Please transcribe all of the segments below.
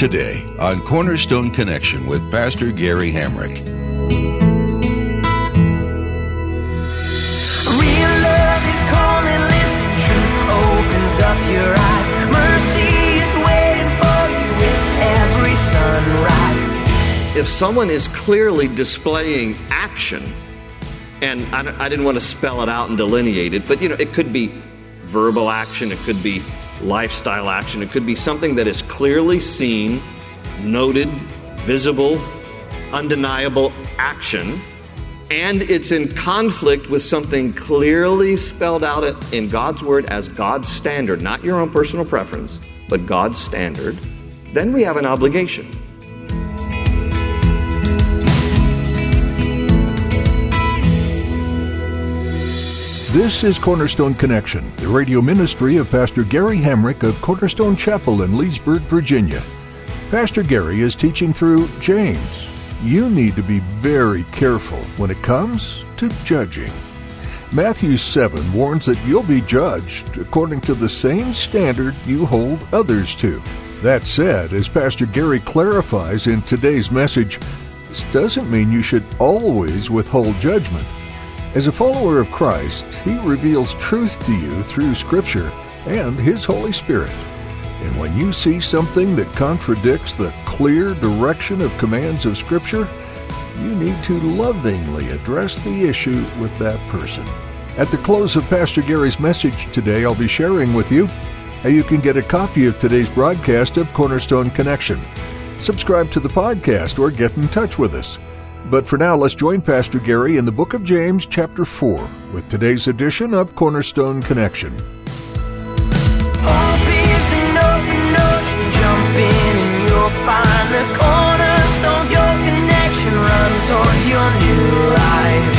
Today on Cornerstone Connection with Pastor Gary Hamrick. Real love is calling, listen, truth opens up your eyes. Mercy is waiting for you with every sunrise. If someone is clearly displaying action, and I, I didn't want to spell it out and delineate it, but you know, it could be verbal action, it could be lifestyle action, it could be something that is clearly seen, noted, visible, undeniable action, and it's in conflict with something clearly spelled out in God's Word as God's standard, not your own personal preference, but God's standard, then we have an obligation. This is Cornerstone Connection, the radio ministry of Pastor Gary Hamrick of Cornerstone Chapel in Leesburg, Virginia. Pastor Gary is teaching through James. You need to be very careful when it comes to judging. Matthew 7 warns that you'll be judged according to the same standard you hold others to. That said, as Pastor Gary clarifies in today's message, this doesn't mean you should always withhold judgment. As a follower of Christ, He reveals truth to you through Scripture and His Holy Spirit. And when you see something that contradicts the clear direction of commands of Scripture, you need to lovingly address the issue with that person. At the close of Pastor Gary's message today, I'll be sharing with you how you can get a copy of today's broadcast of Cornerstone Connection. Subscribe to the podcast or get in touch with us. But for now, let's join Pastor Gary in the book of James, chapter 4, with today's edition of Cornerstone Connection. Hope is an open ocean, jump in and you'll find the cornerstones, your connection, run towards your new life.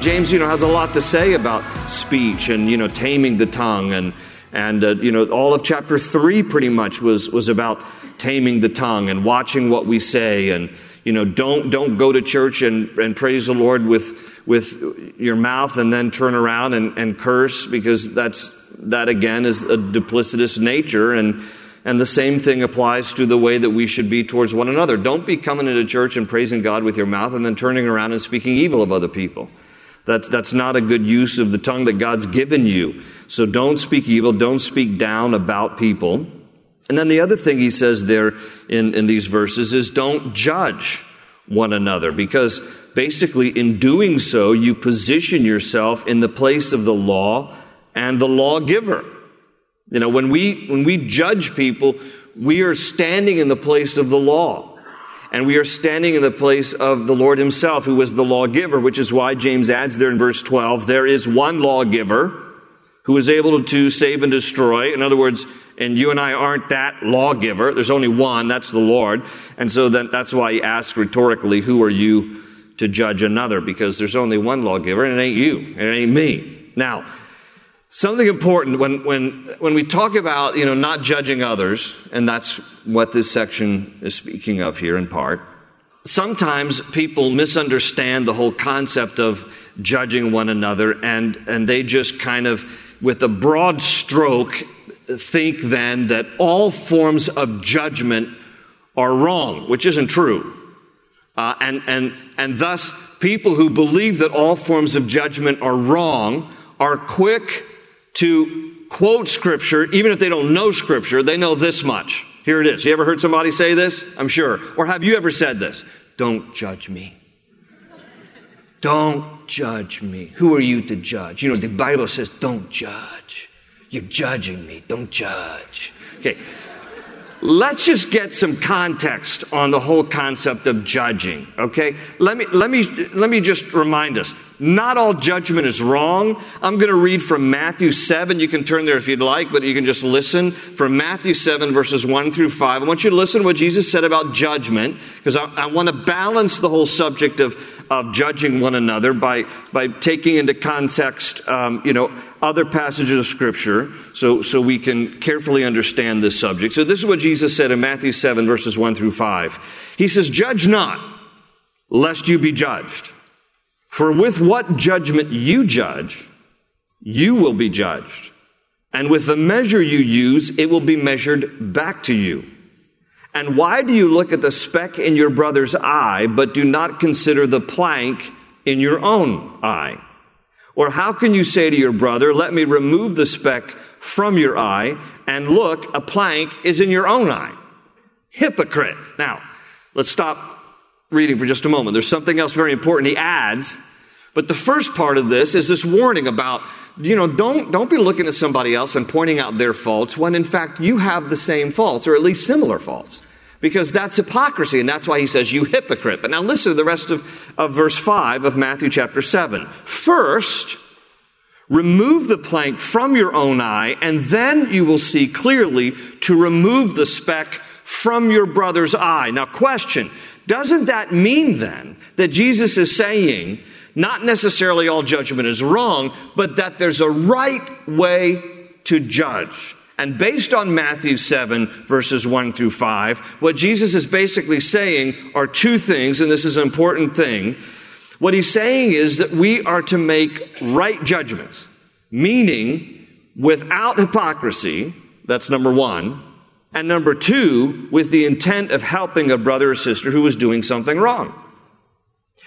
James, you know, has a lot to say about speech and, you know, taming the tongue and and uh, you know all of chapter 3 pretty much was was about taming the tongue and watching what we say and you know don't don't go to church and, and praise the lord with with your mouth and then turn around and, and curse because that's that again is a duplicitous nature and and the same thing applies to the way that we should be towards one another. Don't be coming into church and praising God with your mouth and then turning around and speaking evil of other people. That's, that's not a good use of the tongue that God's given you. So don't speak evil. Don't speak down about people. And then the other thing he says there in, in these verses is don't judge one another because basically in doing so, you position yourself in the place of the law and the lawgiver. You know, when we, when we judge people, we are standing in the place of the law. And we are standing in the place of the Lord Himself, who was the lawgiver, which is why James adds there in verse 12, there is one lawgiver who is able to save and destroy. In other words, and you and I aren't that lawgiver. There's only one, that's the Lord. And so then that's why he asks rhetorically, who are you to judge another? Because there's only one lawgiver, and it ain't you, and it ain't me. Now, something important when, when, when we talk about, you know, not judging others, and that's what this section is speaking of here in part, sometimes people misunderstand the whole concept of judging one another, and, and they just kind of, with a broad stroke, think then that all forms of judgment are wrong, which isn't true. Uh, and, and, and thus, people who believe that all forms of judgment are wrong are quick to quote Scripture, even if they don't know Scripture, they know this much. Here it is. You ever heard somebody say this? I'm sure. Or have you ever said this? Don't judge me. Don't judge me. Who are you to judge? You know, the Bible says, don't judge. You're judging me. Don't judge. Okay. Let's just get some context on the whole concept of judging, okay? Let me, let me, let me just remind us. Not all judgment is wrong. I'm going to read from Matthew 7. You can turn there if you'd like, but you can just listen from Matthew 7, verses 1 through 5. I want you to listen to what Jesus said about judgment, because I, I want to balance the whole subject of, of judging one another by, by taking into context, um, you know, other passages of Scripture so, so we can carefully understand this subject. So this is what Jesus said in Matthew 7, verses 1 through 5. He says, Judge not, lest you be judged. For with what judgment you judge, you will be judged. And with the measure you use, it will be measured back to you. And why do you look at the speck in your brother's eye, but do not consider the plank in your own eye? Or how can you say to your brother, let me remove the speck from your eye, and look, a plank is in your own eye? Hypocrite. Now, let's stop reading for just a moment. There's something else very important he adds. But the first part of this is this warning about, you know, don't, don't be looking at somebody else and pointing out their faults when in fact you have the same faults or at least similar faults. Because that's hypocrisy, and that's why he says, you hypocrite. But now listen to the rest of, of verse 5 of Matthew chapter 7. First, remove the plank from your own eye, and then you will see clearly to remove the speck from your brother's eye. Now, question doesn't that mean then that Jesus is saying not necessarily all judgment is wrong, but that there's a right way to judge? And based on Matthew 7, verses 1 through 5, what Jesus is basically saying are two things, and this is an important thing. What he's saying is that we are to make right judgments, meaning without hypocrisy, that's number one, and number two, with the intent of helping a brother or sister who was doing something wrong.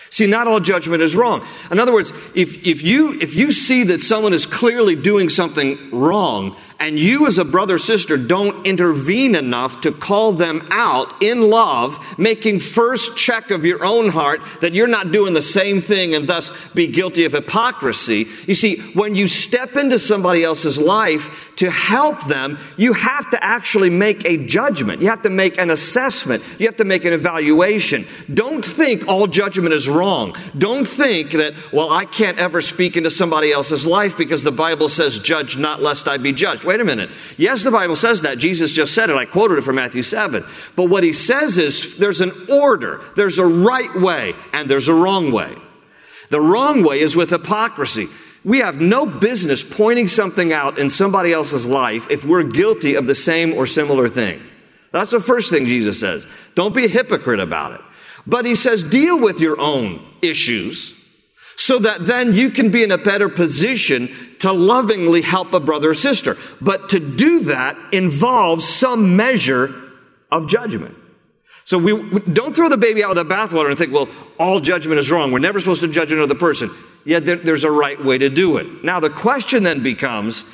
See, not all judgment is wrong. In other words, if, if, you, if you see that someone is clearly doing something wrong, and you as a brother sister don't intervene enough to call them out in love, making first check of your own heart that you're not doing the same thing and thus be guilty of hypocrisy. You see, when you step into somebody else's life to help them, you have to actually make a judgment. You have to make an assessment. You have to make an evaluation. Don't think all judgment is wrong. Don't think that, well, I can't ever speak into somebody else's life because the Bible says, judge not lest I be judged wait a minute. Yes, the Bible says that. Jesus just said it. I quoted it from Matthew 7. But what he says is there's an order, there's a right way, and there's a wrong way. The wrong way is with hypocrisy. We have no business pointing something out in somebody else's life if we're guilty of the same or similar thing. That's the first thing Jesus says. Don't be a hypocrite about it. But he says, deal with your own issues so that then you can be in a better position to lovingly help a brother or sister. But to do that involves some measure of judgment. So we, we don't throw the baby out with the bathwater and think, well, all judgment is wrong. We're never supposed to judge another person. Yet there, there's a right way to do it. Now the question then becomes,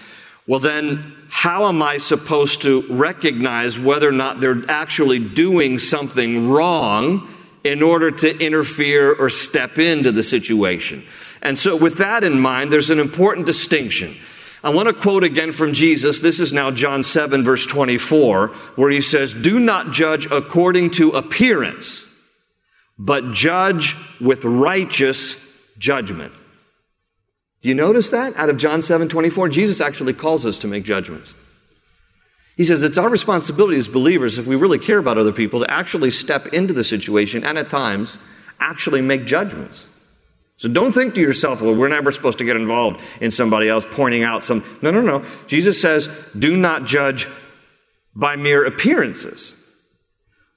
well then, how am I supposed to recognize whether or not they're actually doing something wrong in order to interfere or step into the situation. And so, with that in mind, there's an important distinction. I want to quote again from Jesus. This is now John 7, verse 24, where he says, Do not judge according to appearance, but judge with righteous judgment. You notice that out of John 7, 24? Jesus actually calls us to make judgments. He says it's our responsibility as believers, if we really care about other people, to actually step into the situation and at times actually make judgments. So don't think to yourself, well, we're never supposed to get involved in somebody else pointing out some. No, no, no. Jesus says, do not judge by mere appearances,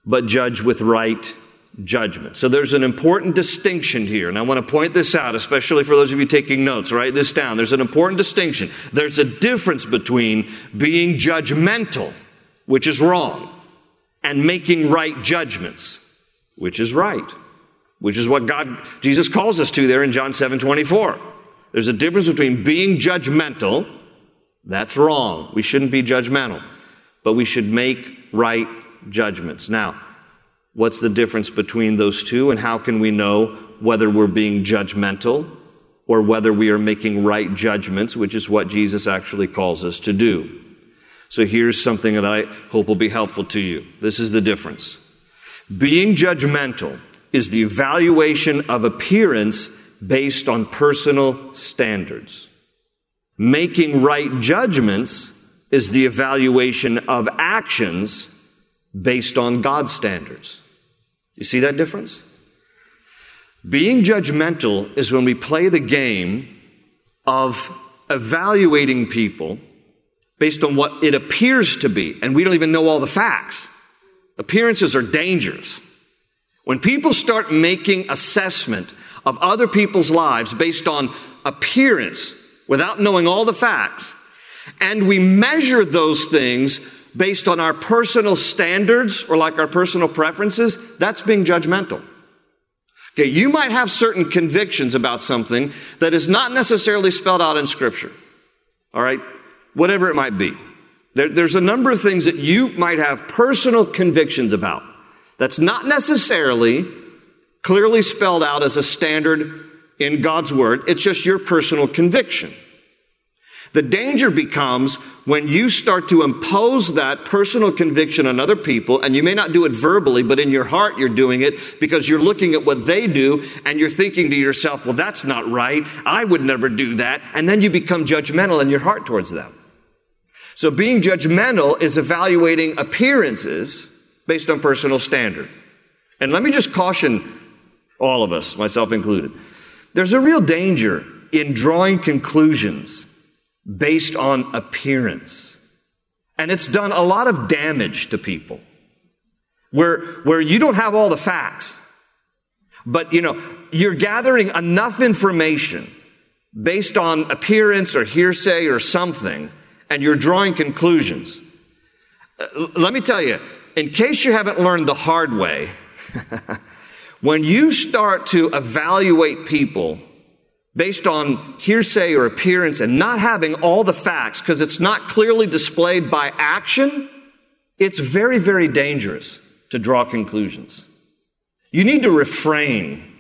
but judge with right judgment. So there's an important distinction here, and I want to point this out, especially for those of you taking notes. Write this down. There's an important distinction. There's a difference between being judgmental, which is wrong, and making right judgments, which is right, which is what God, Jesus calls us to there in John 7 24. There's a difference between being judgmental, that's wrong. We shouldn't be judgmental, but we should make right judgments. Now, What's the difference between those two, and how can we know whether we're being judgmental or whether we are making right judgments, which is what Jesus actually calls us to do? So here's something that I hope will be helpful to you. This is the difference. Being judgmental is the evaluation of appearance based on personal standards. Making right judgments is the evaluation of actions based on God's standards. You see that difference? Being judgmental is when we play the game of evaluating people based on what it appears to be, and we don't even know all the facts. Appearances are dangerous. When people start making assessment of other people's lives based on appearance without knowing all the facts, and we measure those things based on our personal standards or like our personal preferences, that's being judgmental. Okay, you might have certain convictions about something that is not necessarily spelled out in Scripture. All right? Whatever it might be. There, there's a number of things that you might have personal convictions about that's not necessarily clearly spelled out as a standard in God's Word. It's just your personal conviction. The danger becomes when you start to impose that personal conviction on other people, and you may not do it verbally, but in your heart you're doing it because you're looking at what they do and you're thinking to yourself, well, that's not right. I would never do that. And then you become judgmental in your heart towards them. So being judgmental is evaluating appearances based on personal standard. And let me just caution all of us, myself included. There's a real danger in drawing conclusions based on appearance. And it's done a lot of damage to people. Where, where you don't have all the facts, but you know, you're gathering enough information based on appearance or hearsay or something, and you're drawing conclusions. Uh, let me tell you, in case you haven't learned the hard way, when you start to evaluate people based on hearsay or appearance and not having all the facts because it's not clearly displayed by action, it's very, very dangerous to draw conclusions. You need to refrain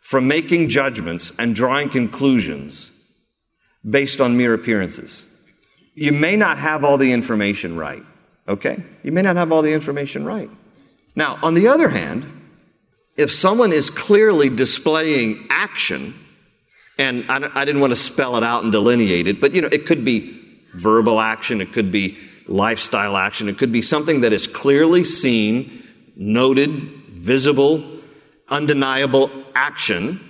from making judgments and drawing conclusions based on mere appearances. You may not have all the information right, okay? You may not have all the information right. Now, on the other hand, if someone is clearly displaying action, and I, I didn't want to spell it out and delineate it, but you know, it could be verbal action, it could be lifestyle action, it could be something that is clearly seen, noted, visible, undeniable action,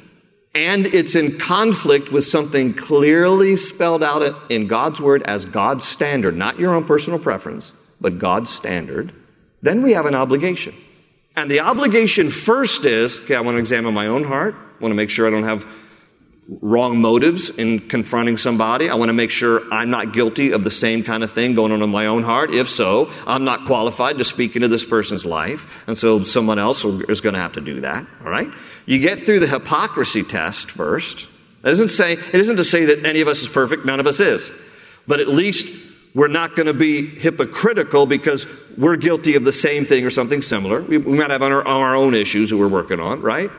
and it's in conflict with something clearly spelled out in God's Word as God's standard, not your own personal preference, but God's standard, then we have an obligation. And the obligation first is okay, I want to examine my own heart, I want to make sure I don't have wrong motives in confronting somebody. I want to make sure I'm not guilty of the same kind of thing going on in my own heart. If so, I'm not qualified to speak into this person's life. And so someone else is going to have to do that. All right? You get through the hypocrisy test first. It doesn't say, it isn't to say that any of us is perfect. None of us is. But at least we're not going to be hypocritical because we're guilty of the same thing or something similar. We, we might have our, our own issues that we're working on, right?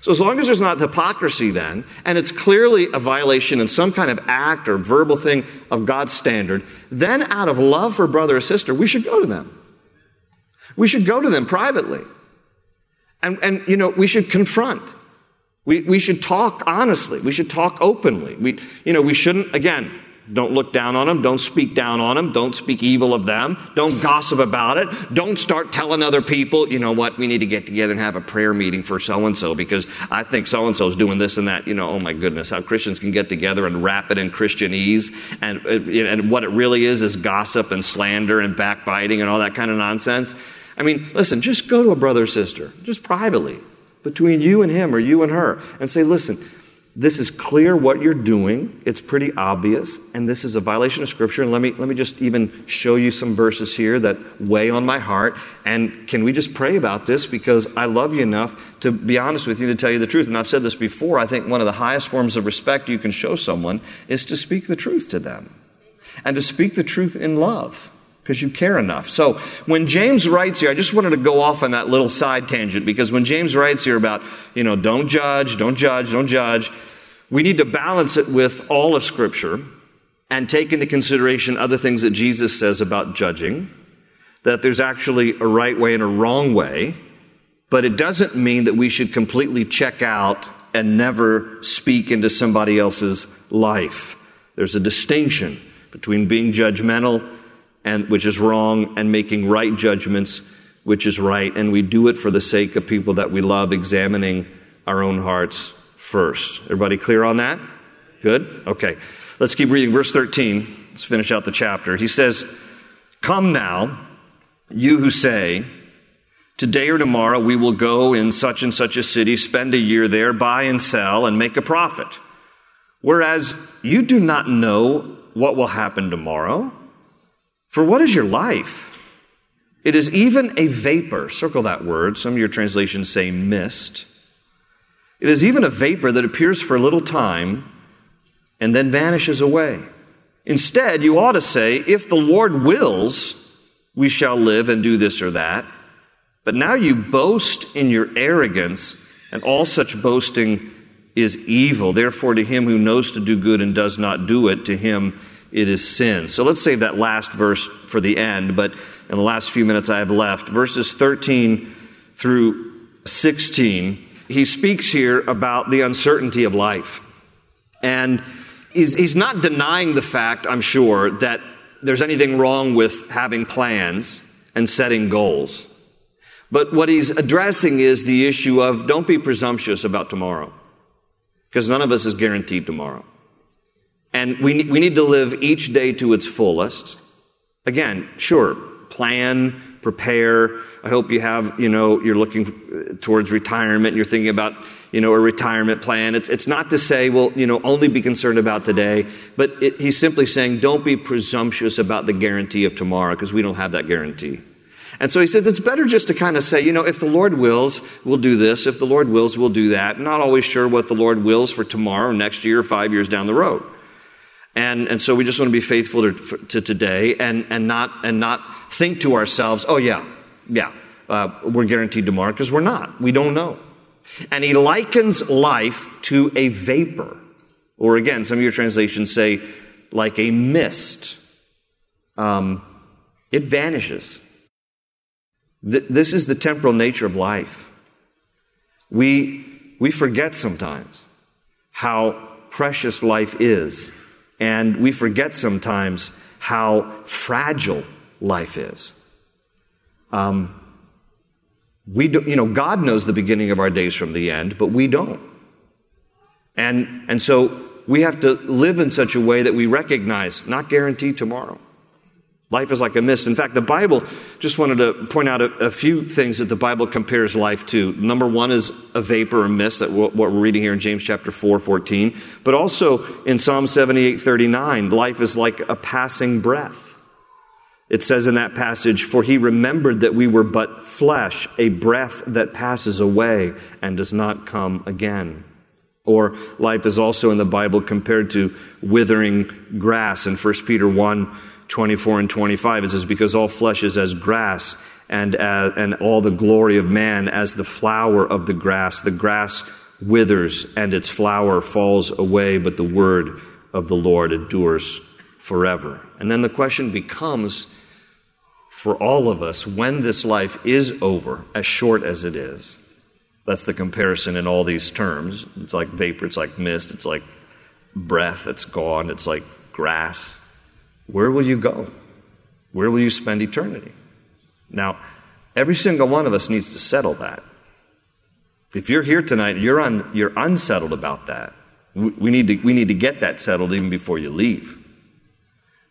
So as long as there's not hypocrisy then, and it's clearly a violation in some kind of act or verbal thing of God's standard, then out of love for brother or sister, we should go to them. We should go to them privately. And, and you know, we should confront. We, we should talk honestly. We should talk openly. We, you know, we shouldn't, again, don't look down on them. Don't speak down on them. Don't speak evil of them. Don't gossip about it. Don't start telling other people, you know what, we need to get together and have a prayer meeting for so and so because I think so and so is doing this and that. You know, oh my goodness, how Christians can get together and wrap it in Christianese. And, and what it really is is gossip and slander and backbiting and all that kind of nonsense. I mean, listen, just go to a brother or sister, just privately, between you and him or you and her, and say, listen, this is clear what you're doing. It's pretty obvious, and this is a violation of Scripture. And let me, let me just even show you some verses here that weigh on my heart. And can we just pray about this? Because I love you enough to be honest with you, to tell you the truth. And I've said this before. I think one of the highest forms of respect you can show someone is to speak the truth to them and to speak the truth in love because you care enough. So when James writes here, I just wanted to go off on that little side tangent because when James writes here about, you know, don't judge, don't judge, don't judge, we need to balance it with all of Scripture and take into consideration other things that Jesus says about judging, that there's actually a right way and a wrong way, but it doesn't mean that we should completely check out and never speak into somebody else's life. There's a distinction between being judgmental and which is wrong and making right judgments which is right and we do it for the sake of people that we love examining our own hearts first. Everybody clear on that? Good? Okay. Let's keep reading verse 13. Let's finish out the chapter. He says, "Come now, you who say, Today or tomorrow we will go in such and such a city, spend a year there, buy and sell, and make a profit. Whereas you do not know what will happen tomorrow. For what is your life? It is even a vapor. Circle that word. Some of your translations say mist. It is even a vapor that appears for a little time and then vanishes away. Instead, you ought to say, if the Lord wills, we shall live and do this or that. But now you boast in your arrogance, and all such boasting is evil. Therefore, to him who knows to do good and does not do it, to him it is sin. So let's save that last verse for the end, but in the last few minutes I have left, verses 13 through 16, he speaks here about the uncertainty of life. And he's, he's not denying the fact, I'm sure, that there's anything wrong with having plans and setting goals. But what he's addressing is the issue of don't be presumptuous about tomorrow, because none of us is guaranteed tomorrow. And we, we need to live each day to its fullest. Again, sure, plan, prepare. I hope you have, you know, you're looking towards retirement. You're thinking about, you know, a retirement plan. It's, it's not to say, well, you know, only be concerned about today, but it, he's simply saying don't be presumptuous about the guarantee of tomorrow because we don't have that guarantee. And so he says it's better just to kind of say, you know, if the Lord wills, we'll do this. If the Lord wills, we'll do that. Not always sure what the Lord wills for tomorrow, next year, five years down the road. And, and so we just want to be faithful to, to today and, and, not, and not think to ourselves, oh, yeah, yeah, uh, we're guaranteed tomorrow, because we're not. We don't know. And he likens life to a vapor. Or again, some of your translations say, like a mist. Um, it vanishes. Th- this is the temporal nature of life. We, we forget sometimes how precious life is, and we forget sometimes how fragile life is. Um, we do, you know, God knows the beginning of our days from the end, but we don't. And, and so we have to live in such a way that we recognize, not guaranteed tomorrow. Life is like a mist. In fact, the Bible, just wanted to point out a, a, few things that the Bible compares life to. Number one is a vapor or mist, that what we're reading here in James chapter 4, 14. But also in Psalm 78, 39, life is like a passing breath. It says in that passage, For he remembered that we were but flesh, a breath that passes away and does not come again. Or life is also in the Bible compared to withering grass in 1 Peter 1, 24 and 25. It says, Because all flesh is as grass, and, uh, and all the glory of man as the flower of the grass. The grass withers, and its flower falls away, but the word of the Lord endures forever. And then the question becomes for all of us when this life is over, as short as it is. That's the comparison in all these terms. It's like vapor, it's like mist, it's like breath, it's gone, it's like grass. Where will you go? Where will you spend eternity? Now, every single one of us needs to settle that. If you're here tonight, you're, un, you're unsettled about that. We, we, need to, we need to get that settled even before you leave.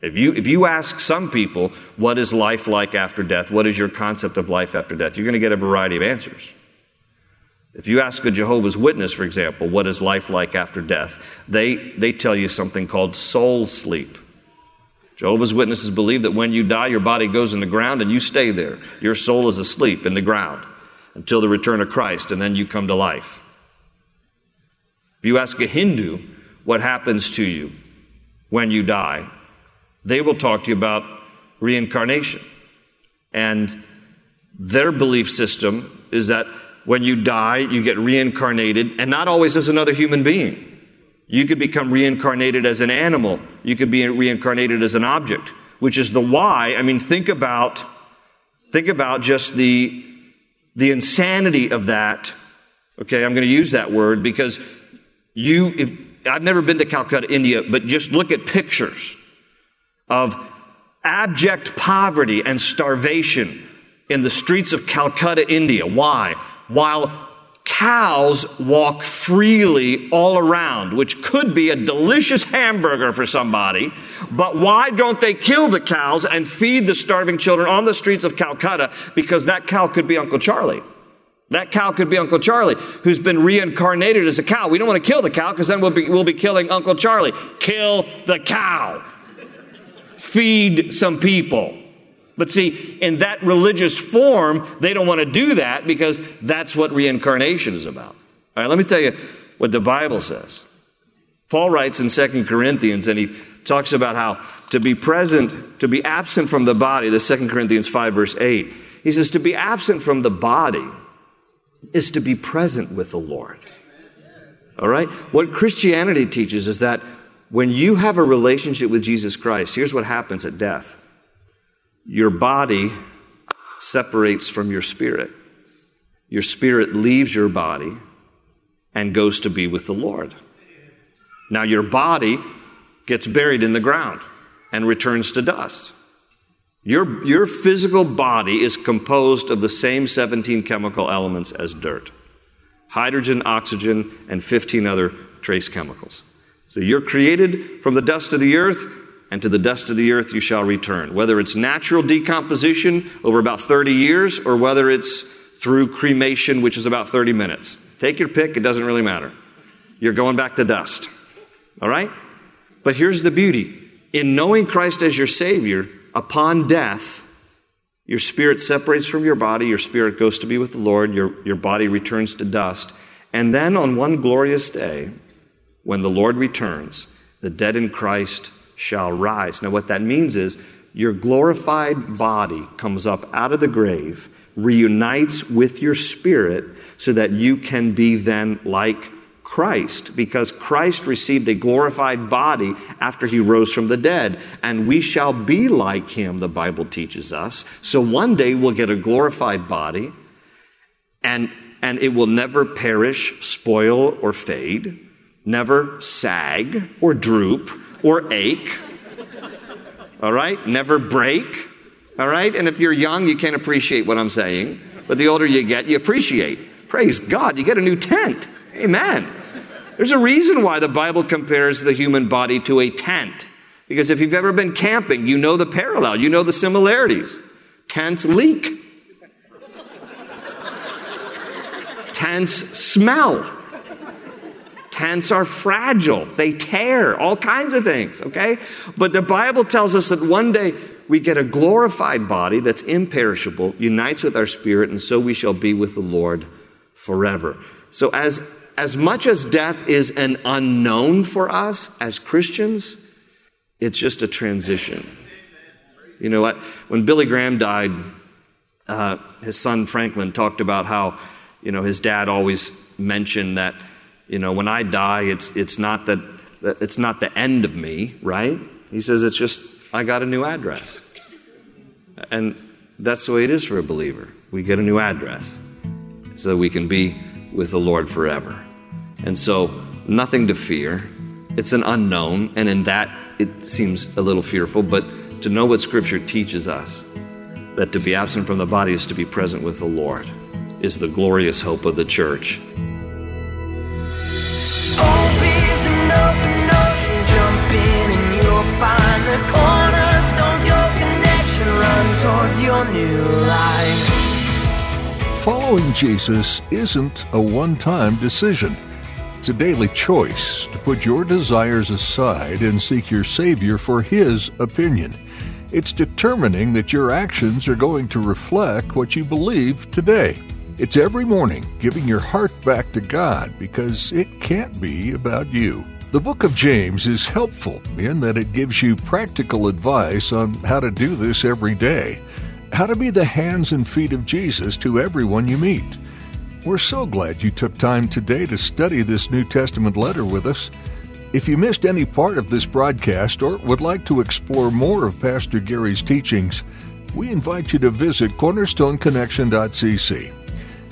If you, if you ask some people, what is life like after death? What is your concept of life after death? You're going to get a variety of answers. If you ask a Jehovah's Witness, for example, what is life like after death? They, they tell you something called soul sleep. Jehovah's Witnesses believe that when you die, your body goes in the ground and you stay there. Your soul is asleep in the ground until the return of Christ, and then you come to life. If you ask a Hindu what happens to you when you die, they will talk to you about reincarnation. And their belief system is that when you die, you get reincarnated, and not always as another human being. You could become reincarnated as an animal. You could be reincarnated as an object, which is the why. I mean, think about, think about just the, the insanity of that Okay, I'm going to use that word because you, if, I've never been to Calcutta, India, but just look at pictures of abject poverty and starvation in the streets of Calcutta, India. Why? While cows walk freely all around, which could be a delicious hamburger for somebody, but why don't they kill the cows and feed the starving children on the streets of Calcutta? Because that cow could be Uncle Charlie. That cow could be Uncle Charlie, who's been reincarnated as a cow. We don't want to kill the cow because then we'll be, we'll be killing Uncle Charlie. Kill the cow. Feed some people. But see, in that religious form, they don't want to do that because that's what reincarnation is about. All right, let me tell you what the Bible says. Paul writes in 2 Corinthians, and he talks about how to be present, to be absent from the body, the 2 Corinthians 5, verse 8. He says, to be absent from the body is to be present with the Lord. All right? What Christianity teaches is that when you have a relationship with Jesus Christ, here's what happens at death your body separates from your spirit. Your spirit leaves your body and goes to be with the Lord. Now, your body gets buried in the ground and returns to dust. Your, your physical body is composed of the same 17 chemical elements as dirt hydrogen, oxygen, and 15 other trace chemicals. So you're created from the dust of the earth, and to the dust of the earth you shall return. Whether it's natural decomposition over about 30 years, or whether it's through cremation, which is about 30 minutes. Take your pick, it doesn't really matter. You're going back to dust. All right? But here's the beauty in knowing Christ as your Savior, upon death, your spirit separates from your body, your spirit goes to be with the Lord, your, your body returns to dust. And then on one glorious day, when the Lord returns, the dead in Christ shall rise. Now, what that means is your glorified body comes up out of the grave, reunites with your spirit, so that you can be then like Christ because Christ received a glorified body after he rose from the dead. And we shall be like him, the Bible teaches us. So one day we'll get a glorified body and, and it will never perish, spoil, or fade, never sag or droop or ache. All right? Never break. All right? And if you're young, you can't appreciate what I'm saying. But the older you get, you appreciate. Praise God, you get a new tent. Amen. There's a reason why the Bible compares the human body to a tent. Because if you've ever been camping, you know the parallel, you know the similarities. Tents leak. Tents smell. Tents are fragile. They tear. All kinds of things, okay? But the Bible tells us that one day we get a glorified body that's imperishable, unites with our spirit, and so we shall be with the Lord forever. So as as much as death is an unknown for us as Christians, it's just a transition. You know what? When Billy Graham died, uh, his son Franklin talked about how, you know, his dad always mentioned that, you know, when I die, it's, it's, not that, it's not the end of me, right? He says it's just, I got a new address. And that's the way it is for a believer. We get a new address so we can be with the Lord forever. And so, nothing to fear. It's an unknown, and in that, it seems a little fearful, but to know what Scripture teaches us that to be absent from the body is to be present with the Lord is the glorious hope of the church. Following Jesus isn't a one time decision. It's a daily choice to put your desires aside and seek your Savior for His opinion. It's determining that your actions are going to reflect what you believe today. It's every morning giving your heart back to God because it can't be about you. The book of James is helpful in that it gives you practical advice on how to do this every day, how to be the hands and feet of Jesus to everyone you meet. We're so glad you took time today to study this New Testament letter with us. If you missed any part of this broadcast or would like to explore more of Pastor Gary's teachings, we invite you to visit cornerstoneconnection.cc.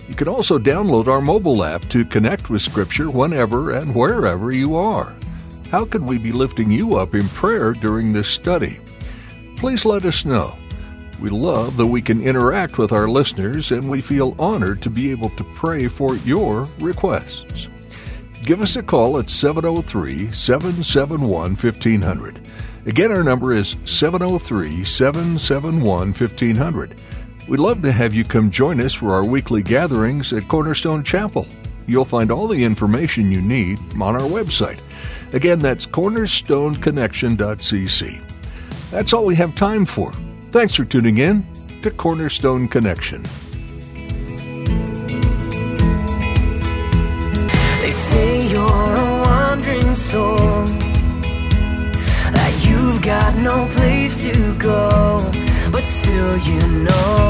You can also download our mobile app to connect with Scripture whenever and wherever you are. How could we be lifting you up in prayer during this study? Please let us know. We love that we can interact with our listeners and we feel honored to be able to pray for your requests. Give us a call at 703 771 1500. Again, our number is 703 771 1500. We'd love to have you come join us for our weekly gatherings at Cornerstone Chapel. You'll find all the information you need on our website. Again, that's cornerstoneconnection.cc. That's all we have time for. Thanks for tuning in to Cornerstone Connection. They say you're a wandering soul, that you've got no place to go, but still you know